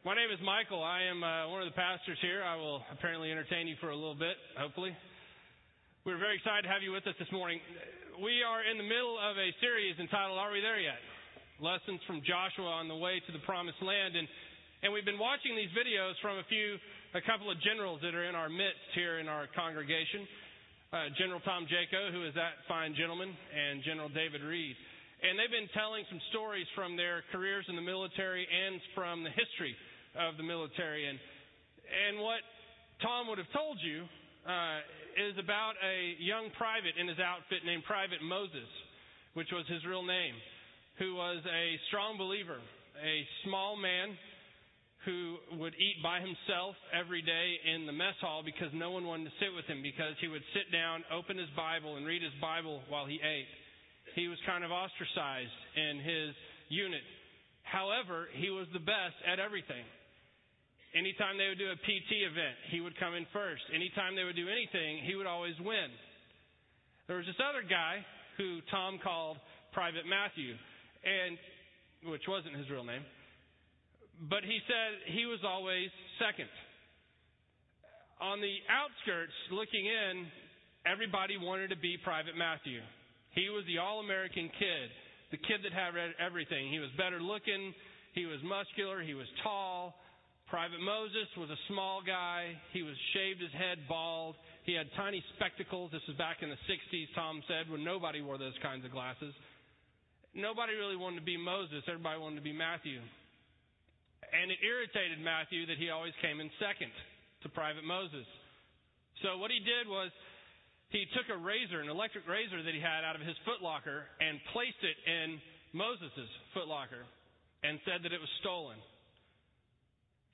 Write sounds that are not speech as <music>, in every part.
My name is Michael. I am uh, one of the pastors here. I will apparently entertain you for a little bit, hopefully. We're very excited to have you with us this morning. We are in the middle of a series entitled Are We There Yet? Lessons from Joshua on the way to the promised land. And, and we've been watching these videos from a few, a couple of generals that are in our midst here in our congregation. Uh, General Tom Jaco, who is that fine gentleman, and General David Reed. And they've been telling some stories from their careers in the military and from the history of the military. And, and what Tom would have told you uh, is about a young private in his outfit named Private Moses, which was his real name, who was a strong believer, a small man who would eat by himself every day in the mess hall because no one wanted to sit with him because he would sit down, open his Bible, and read his Bible while he ate. He was kind of ostracized in his unit. However, he was the best at everything. Anytime they would do a PT event, he would come in first. Anytime they would do anything, he would always win. There was this other guy who Tom called Private Matthew, and which wasn't his real name. But he said he was always second. On the outskirts, looking in, everybody wanted to be Private Matthew. He was the all American kid, the kid that had everything. He was better looking, he was muscular, he was tall, Private Moses was a small guy. He was shaved his head bald. He had tiny spectacles. This was back in the 60s, Tom said, when nobody wore those kinds of glasses. Nobody really wanted to be Moses. Everybody wanted to be Matthew. And it irritated Matthew that he always came in second to Private Moses. So what he did was he took a razor, an electric razor that he had out of his footlocker, and placed it in Moses' footlocker and said that it was stolen.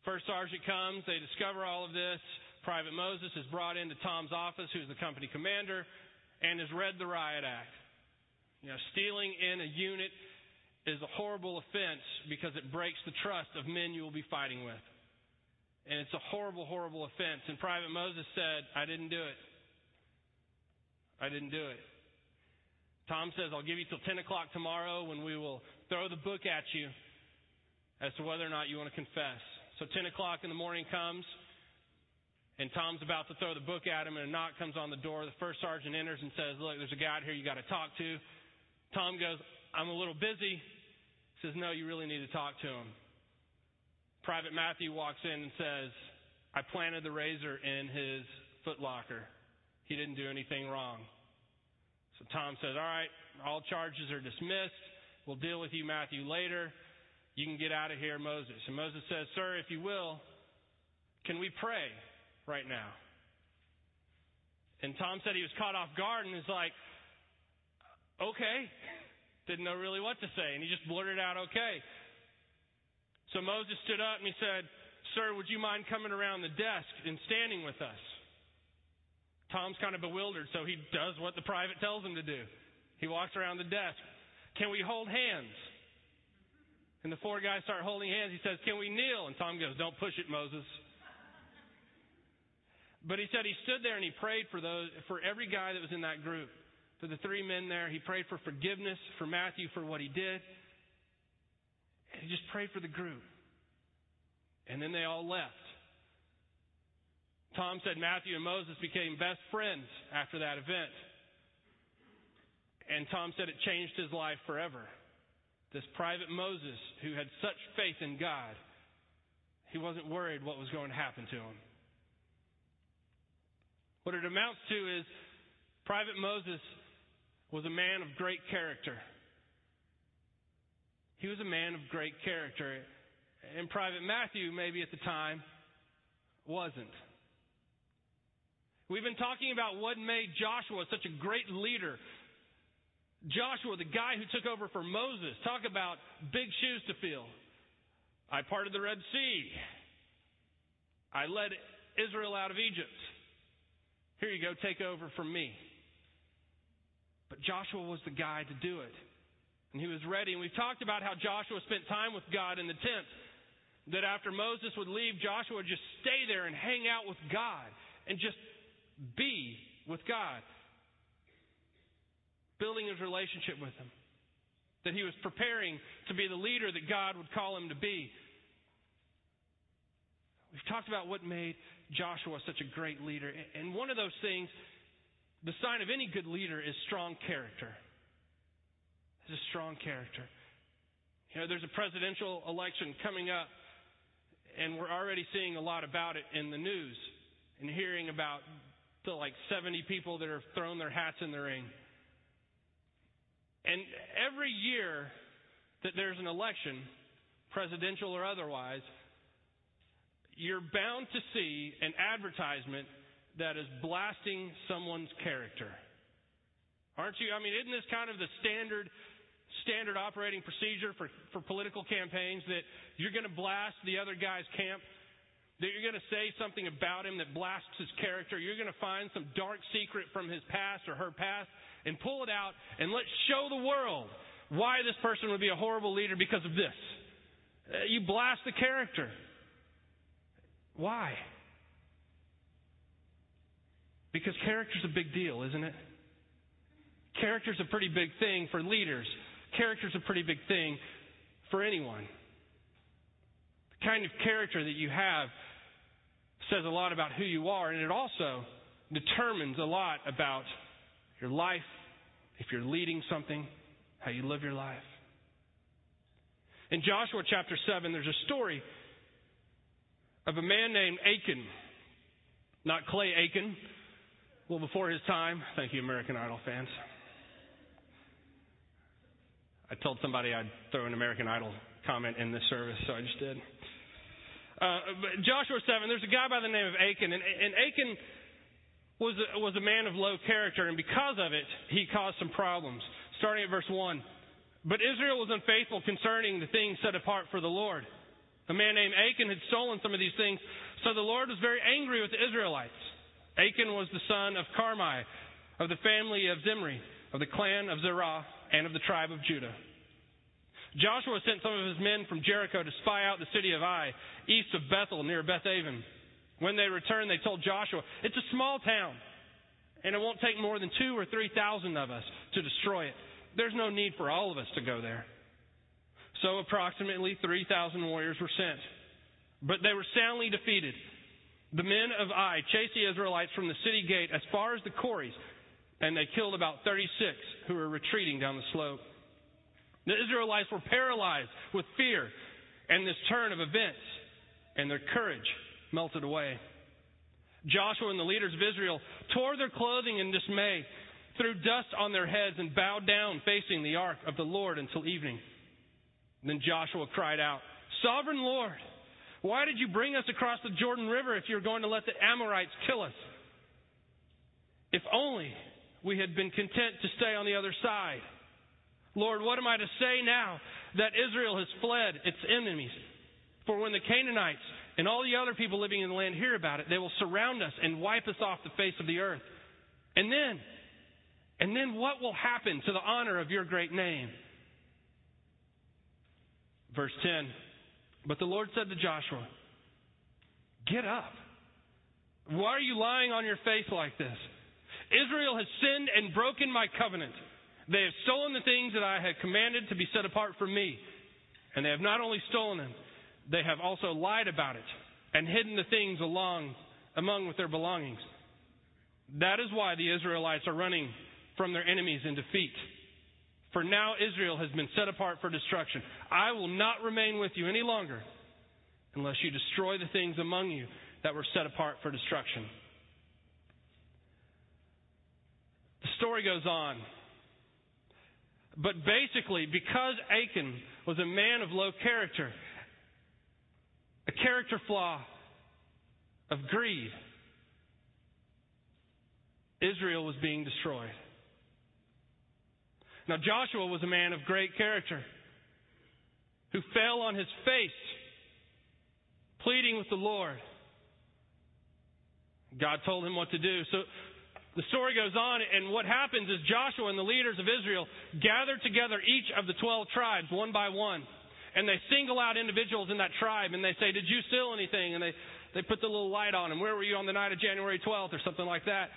First sergeant comes, they discover all of this. Private Moses is brought into Tom's office, who's the company commander, and has read the riot act. You know, stealing in a unit is a horrible offense because it breaks the trust of men you will be fighting with. And it's a horrible, horrible offense. And Private Moses said, I didn't do it. I didn't do it. Tom says, I'll give you till 10 o'clock tomorrow when we will throw the book at you as to whether or not you want to confess. So 10 o'clock in the morning comes, and Tom's about to throw the book at him, and a knock comes on the door. The first sergeant enters and says, Look, there's a guy out here you got to talk to. Tom goes, I'm a little busy. He says, No, you really need to talk to him. Private Matthew walks in and says, I planted the razor in his footlocker. He didn't do anything wrong. So Tom says, All right, all charges are dismissed. We'll deal with you, Matthew, later. You can get out of here, Moses. And Moses says, Sir, if you will, can we pray right now? And Tom said he was caught off guard and is like, Okay. Didn't know really what to say. And he just blurted out, Okay. So Moses stood up and he said, Sir, would you mind coming around the desk and standing with us? Tom's kind of bewildered, so he does what the private tells him to do. He walks around the desk. Can we hold hands? And the four guys start holding hands. He says, Can we kneel? And Tom goes, Don't push it, Moses. But he said he stood there and he prayed for those for every guy that was in that group. For the three men there, he prayed for forgiveness for Matthew for what he did. And he just prayed for the group. And then they all left. Tom said Matthew and Moses became best friends after that event. And Tom said it changed his life forever this private Moses who had such faith in God, he wasn't worried what was going to happen to him. What it amounts to is Private Moses was a man of great character. He was a man of great character. And Private Matthew, maybe at the time, wasn't. We've been talking about what made Joshua such a great leader Joshua, the guy who took over for Moses, talk about big shoes to fill. I parted the Red Sea. I led Israel out of Egypt. Here you go, take over from me. But Joshua was the guy to do it. And he was ready. And we've talked about how Joshua spent time with God in the tent. That after Moses would leave, Joshua would just stay there and hang out with God and just be with God building his relationship with him. That he was preparing to be the leader that God would call him to be. We've talked about what made Joshua such a great leader. And one of those things, the sign of any good leader is strong character. Is a strong character. You know, there's a presidential election coming up, and we're already seeing a lot about it in the news and hearing about the like 70 people that have thrown their hats in the ring. And every year that there's an election, presidential or otherwise, you're bound to see an advertisement that is blasting someone's character. Aren't you? I mean, isn't this kind of the standard standard operating procedure for, for political campaigns that you're going to blast the other guy's camp? That you're going to say something about him that blasts his character. You're going to find some dark secret from his past or her past and pull it out and let's show the world why this person would be a horrible leader because of this. Uh, you blast the character. Why? Because character's a big deal, isn't it? Character's a pretty big thing for leaders. Character's a pretty big thing for anyone. The kind of character that you have says a lot about who you are, and it also determines a lot about your life, if you're leading something, how you live your life. In Joshua chapter 7, there's a story of a man named Achan. Not Clay Aiken, well before his time. Thank you, American Idol fans. I told somebody I'd throw an American Idol comment in this service, so I just did. Uh, Joshua 7, there's a guy by the name of Achan, and, and Achan was a, was a man of low character, and because of it, he caused some problems. Starting at verse 1. But Israel was unfaithful concerning the things set apart for the Lord. A man named Achan had stolen some of these things, so the Lord was very angry with the Israelites. Achan was the son of Carmi, of the family of Zimri, of the clan of Zerah, and of the tribe of Judah. Joshua sent some of his men from Jericho to spy out the city of Ai, east of Bethel, near Beth Aven. When they returned, they told Joshua, It's a small town, and it won't take more than two or three thousand of us to destroy it. There's no need for all of us to go there. So approximately 3,000 warriors were sent. But they were soundly defeated. The men of Ai chased the Israelites from the city gate as far as the quarries, and they killed about 36 who were retreating down the slope. The Israelites were paralyzed with fear and this turn of events, and their courage melted away. Joshua and the leaders of Israel tore their clothing in dismay, threw dust on their heads, and bowed down facing the ark of the Lord until evening. Then Joshua cried out, Sovereign Lord, why did you bring us across the Jordan River if you're going to let the Amorites kill us? If only we had been content to stay on the other side. Lord, what am I to say now that Israel has fled its enemies? For when the Canaanites and all the other people living in the land hear about it, they will surround us and wipe us off the face of the earth. And then, and then what will happen to the honor of your great name? Verse 10 But the Lord said to Joshua, Get up. Why are you lying on your face like this? Israel has sinned and broken my covenant. They have stolen the things that I had commanded to be set apart for me. And they have not only stolen them, they have also lied about it and hidden the things along among with their belongings. That is why the Israelites are running from their enemies in defeat. For now Israel has been set apart for destruction. I will not remain with you any longer unless you destroy the things among you that were set apart for destruction. The story goes on. But basically, because Achan was a man of low character, a character flaw of greed, Israel was being destroyed. Now, Joshua was a man of great character who fell on his face, pleading with the Lord. God told him what to do. So the story goes on, and what happens is Joshua and the leaders of Israel gather together each of the 12 tribes one by one. And they single out individuals in that tribe and they say, Did you steal anything? And they, they put the little light on them. Where were you on the night of January 12th or something like that?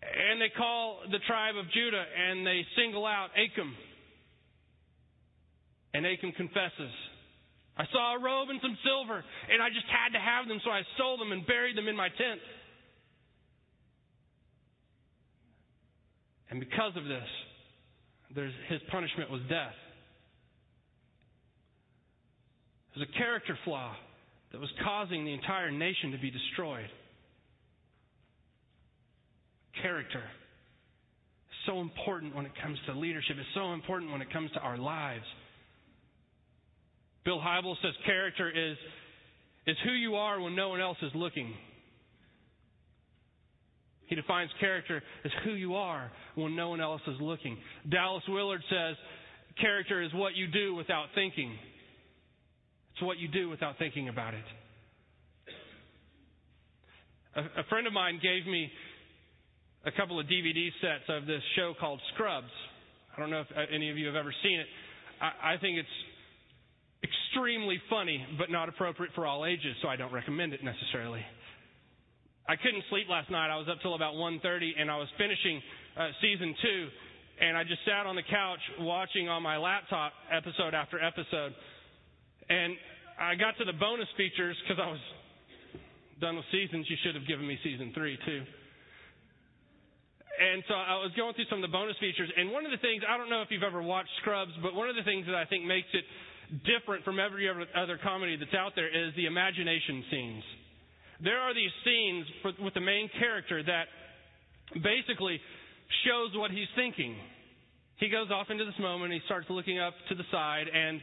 And they call the tribe of Judah and they single out Achan. And Achan confesses, I saw a robe and some silver, and I just had to have them, so I stole them and buried them in my tent. And because of this, his punishment was death. It was a character flaw that was causing the entire nation to be destroyed. Character is so important when it comes to leadership. It's so important when it comes to our lives. Bill Hybels says character is, is who you are when no one else is looking. He defines character as who you are when no one else is looking. Dallas Willard says character is what you do without thinking. It's what you do without thinking about it. A, a friend of mine gave me a couple of DVD sets of this show called Scrubs. I don't know if uh, any of you have ever seen it. I, I think it's extremely funny, but not appropriate for all ages, so I don't recommend it necessarily. I couldn't sleep last night. I was up till about 1:30, and I was finishing uh, season two, and I just sat on the couch watching on my laptop episode after episode, and I got to the bonus features because I was done with seasons. You should have given me season three too. And so I was going through some of the bonus features, and one of the things I don't know if you've ever watched Scrubs, but one of the things that I think makes it different from every other comedy that's out there is the imagination scenes. There are these scenes with the main character that basically shows what he's thinking. He goes off into this moment, he starts looking up to the side, and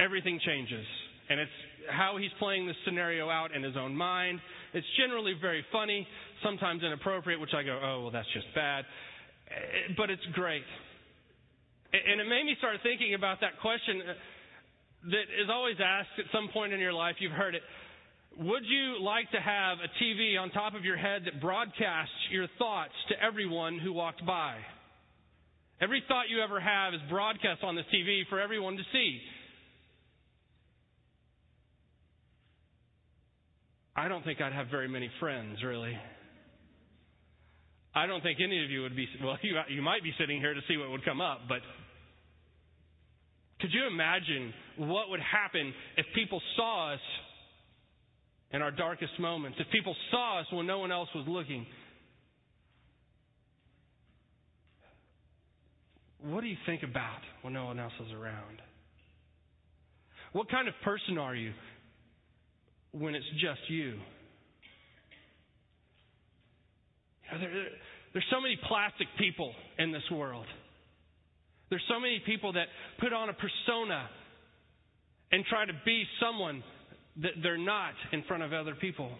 everything changes. And it's how he's playing this scenario out in his own mind. It's generally very funny, sometimes inappropriate, which I go, oh, well, that's just bad. But it's great. And it made me start thinking about that question that is always asked at some point in your life. You've heard it. Would you like to have a TV on top of your head that broadcasts your thoughts to everyone who walked by? Every thought you ever have is broadcast on this TV for everyone to see. I don't think I'd have very many friends, really. I don't think any of you would be, well, <laughs> you, you might be sitting here to see what would come up, but could you imagine what would happen if people saw us in our darkest moments, if people saw us when no one else was looking? What do you think about when no one else is around? What kind of person are you when it's just you? you know, there, there's so many plastic people in this world. There's so many people that put on a persona and try to be someone that they're not in front of other people.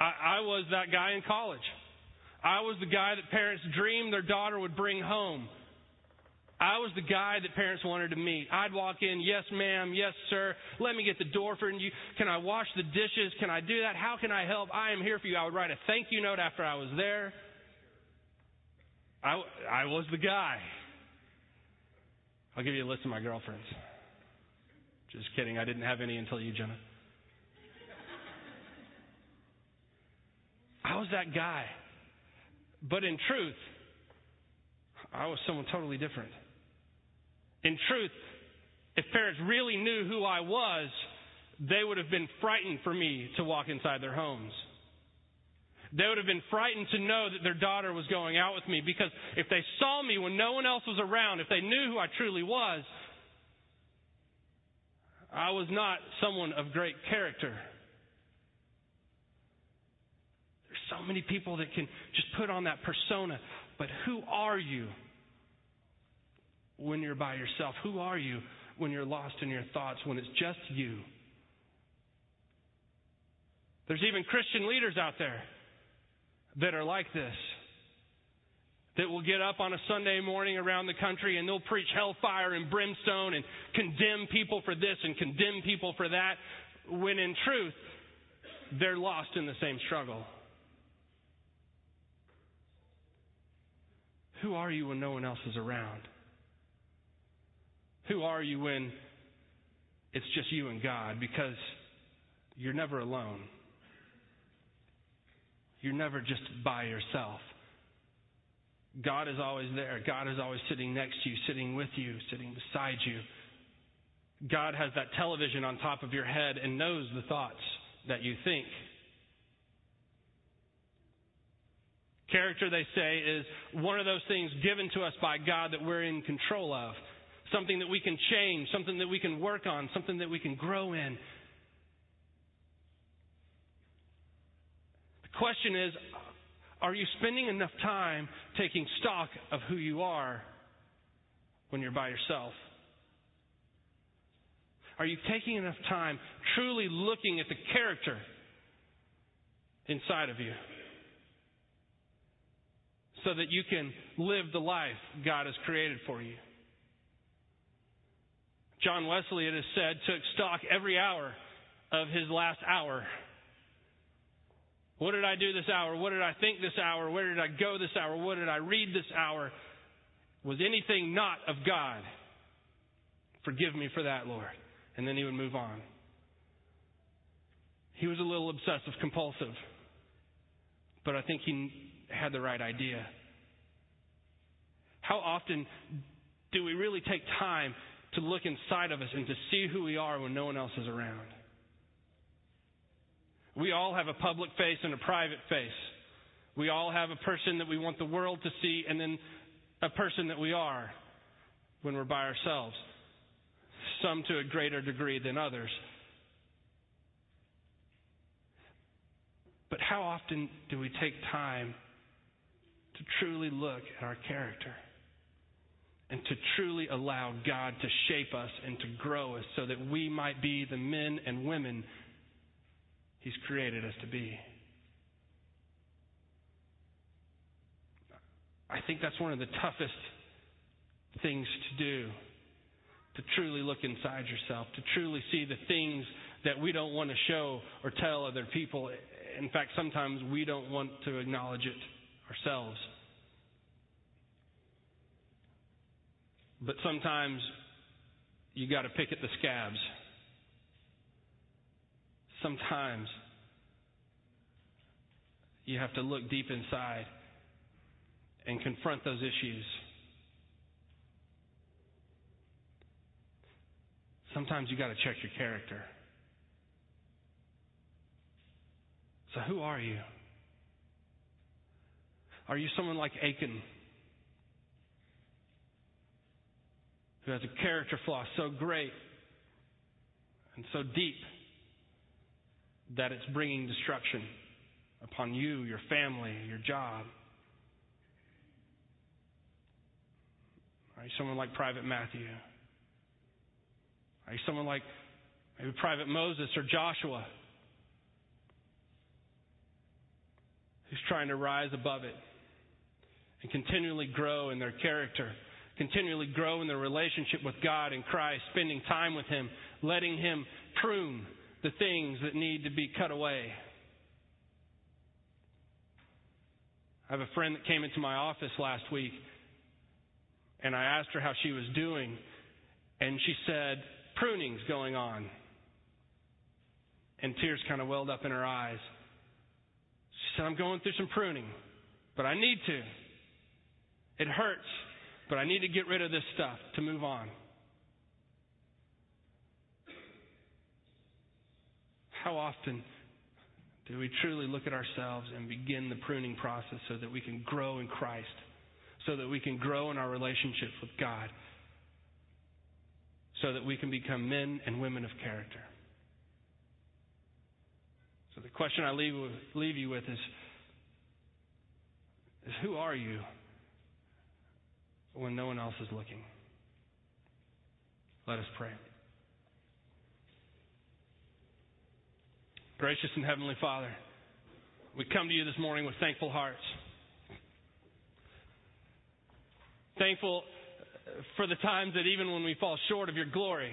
I, I was that guy in college. I was the guy that parents dreamed their daughter would bring home. I was the guy that parents wanted to meet. I'd walk in, yes, ma'am, yes, sir. Let me get the door for you. Can I wash the dishes? Can I do that? How can I help? I am here for you. I would write a thank you note after I was there. I, I was the guy. I'll give you a list of my girlfriends. Just kidding. I didn't have any until you, Jenna. I was that guy. But in truth, I was someone totally different. In truth, if parents really knew who I was, they would have been frightened for me to walk inside their homes. They would have been frightened to know that their daughter was going out with me because if they saw me when no one else was around, if they knew who I truly was, I was not someone of great character. There's so many people that can just put on that persona, but who are you when you're by yourself? Who are you when you're lost in your thoughts, when it's just you? There's even Christian leaders out there that are like this. That will get up on a Sunday morning around the country and they'll preach hellfire and brimstone and condemn people for this and condemn people for that, when in truth, they're lost in the same struggle. Who are you when no one else is around? Who are you when it's just you and God? Because you're never alone. You're never just by yourself. God is always there. God is always sitting next to you, sitting with you, sitting beside you. God has that television on top of your head and knows the thoughts that you think. Character, they say, is one of those things given to us by God that we're in control of. Something that we can change, something that we can work on, something that we can grow in. The question is are you spending enough time taking stock of who you are when you're by yourself? Are you taking enough time truly looking at the character inside of you so that you can live the life God has created for you? John Wesley, it is said, took stock every hour of his last hour. What did I do this hour? What did I think this hour? Where did I go this hour? What did I read this hour? Was anything not of God? Forgive me for that, Lord and then he would move on. He was a little obsessive compulsive, but I think he had the right idea. How often do we really take time to look inside of us and to see who we are when no one else is around? We all have a public face and a private face. We all have a person that we want the world to see and then a person that we are when we're by ourselves some to a greater degree than others. But how often do we take time to truly look at our character and to truly allow God to shape us and to grow us so that we might be the men and women He's created us to be? I think that's one of the toughest things to do to truly look inside yourself, to truly see the things that we don't want to show or tell other people. In fact, sometimes we don't want to acknowledge it ourselves. But sometimes you got to pick at the scabs. Sometimes you have to look deep inside and confront those issues. sometimes you got to check your character. So, who are you? Are you someone like Achan, who has a character flaw so great and so deep that it's bringing destruction upon you, your family, your job? Are you someone like Private Matthew? Are you someone like maybe Private Moses or Joshua who's trying to rise above it and continually grow in their character, continually grow in their relationship with God and Christ, spending time with Him, letting Him prune the things that need to be cut away? I have a friend that came into my office last week, and I asked her how she was doing, and she said, pruning's going on. And tears kind of welled up in her eyes. She said, I'm going through some pruning, but I need to. It hurts, but I need to get rid of this stuff to move on. How often do we truly look at ourselves and begin the pruning process so that we can grow in Christ, so that we can grow in our relationship with God? so that we can become men and women of character. So the question I leave, leave you with is, is who are you when no one else is looking? Let us pray. Gracious and Heavenly Father, we come to you this morning with thankful hearts. Thankful for the times that even when we fall short of your glory,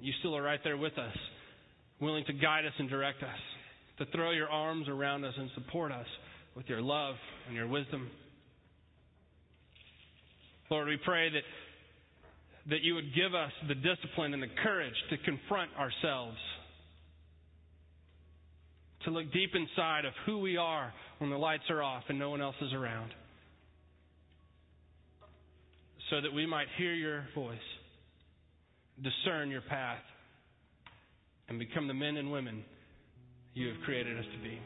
you still are right there with us, willing to guide us and direct us, to throw your arms around us and support us with your love and your wisdom. Lord, we pray that, that you would give us the discipline and the courage to confront ourselves, to look deep inside of who we are when the lights are off and no one else is around so that we might hear your voice discern your path and become the men and women you have created us to be.